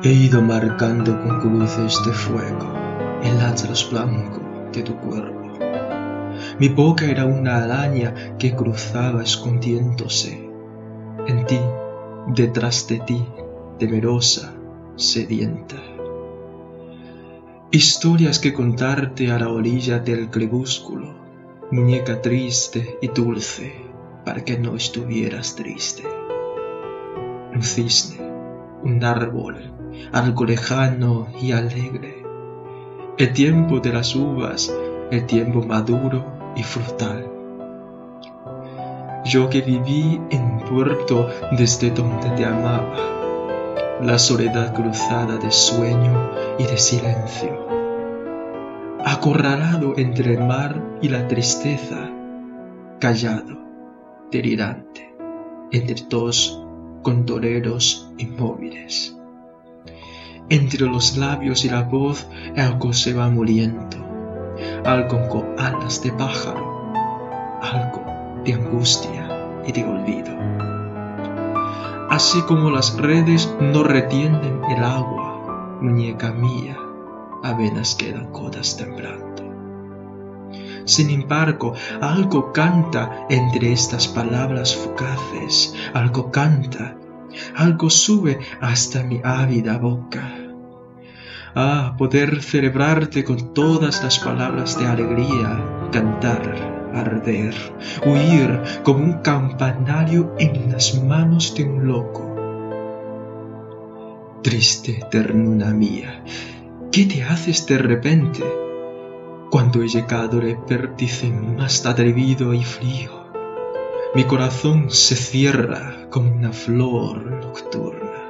He ido marcando con cruces de fuego el atlas blanco de tu cuerpo. Mi boca era una araña que cruzaba escondiéndose en ti, detrás de ti, temerosa, sedienta. Historias que contarte a la orilla del crepúsculo, muñeca triste y dulce, para que no estuvieras triste. Un cisne, un árbol, algo lejano y alegre. El tiempo de las uvas, el tiempo maduro y frutal. Yo que viví en puerto desde donde te amaba, la soledad cruzada de sueño y de silencio. Acorralado entre el mar y la tristeza, callado, delirante, entre dos condoreros inmóviles. Entre los labios y la voz algo se va muriendo, algo con alas de pájaro, algo de angustia y de olvido. Así como las redes no retienen el agua, muñeca mía, apenas quedan codas temblando. Sin embargo, algo canta entre estas palabras fugaces, algo canta algo sube hasta mi ávida boca. Ah, poder celebrarte con todas las palabras de alegría, cantar, arder, huir como un campanario en las manos de un loco. Triste ternura mía, ¿qué te haces de repente cuando he llegado al más atrevido y frío? Mi corazón se cierra como una flor nocturna.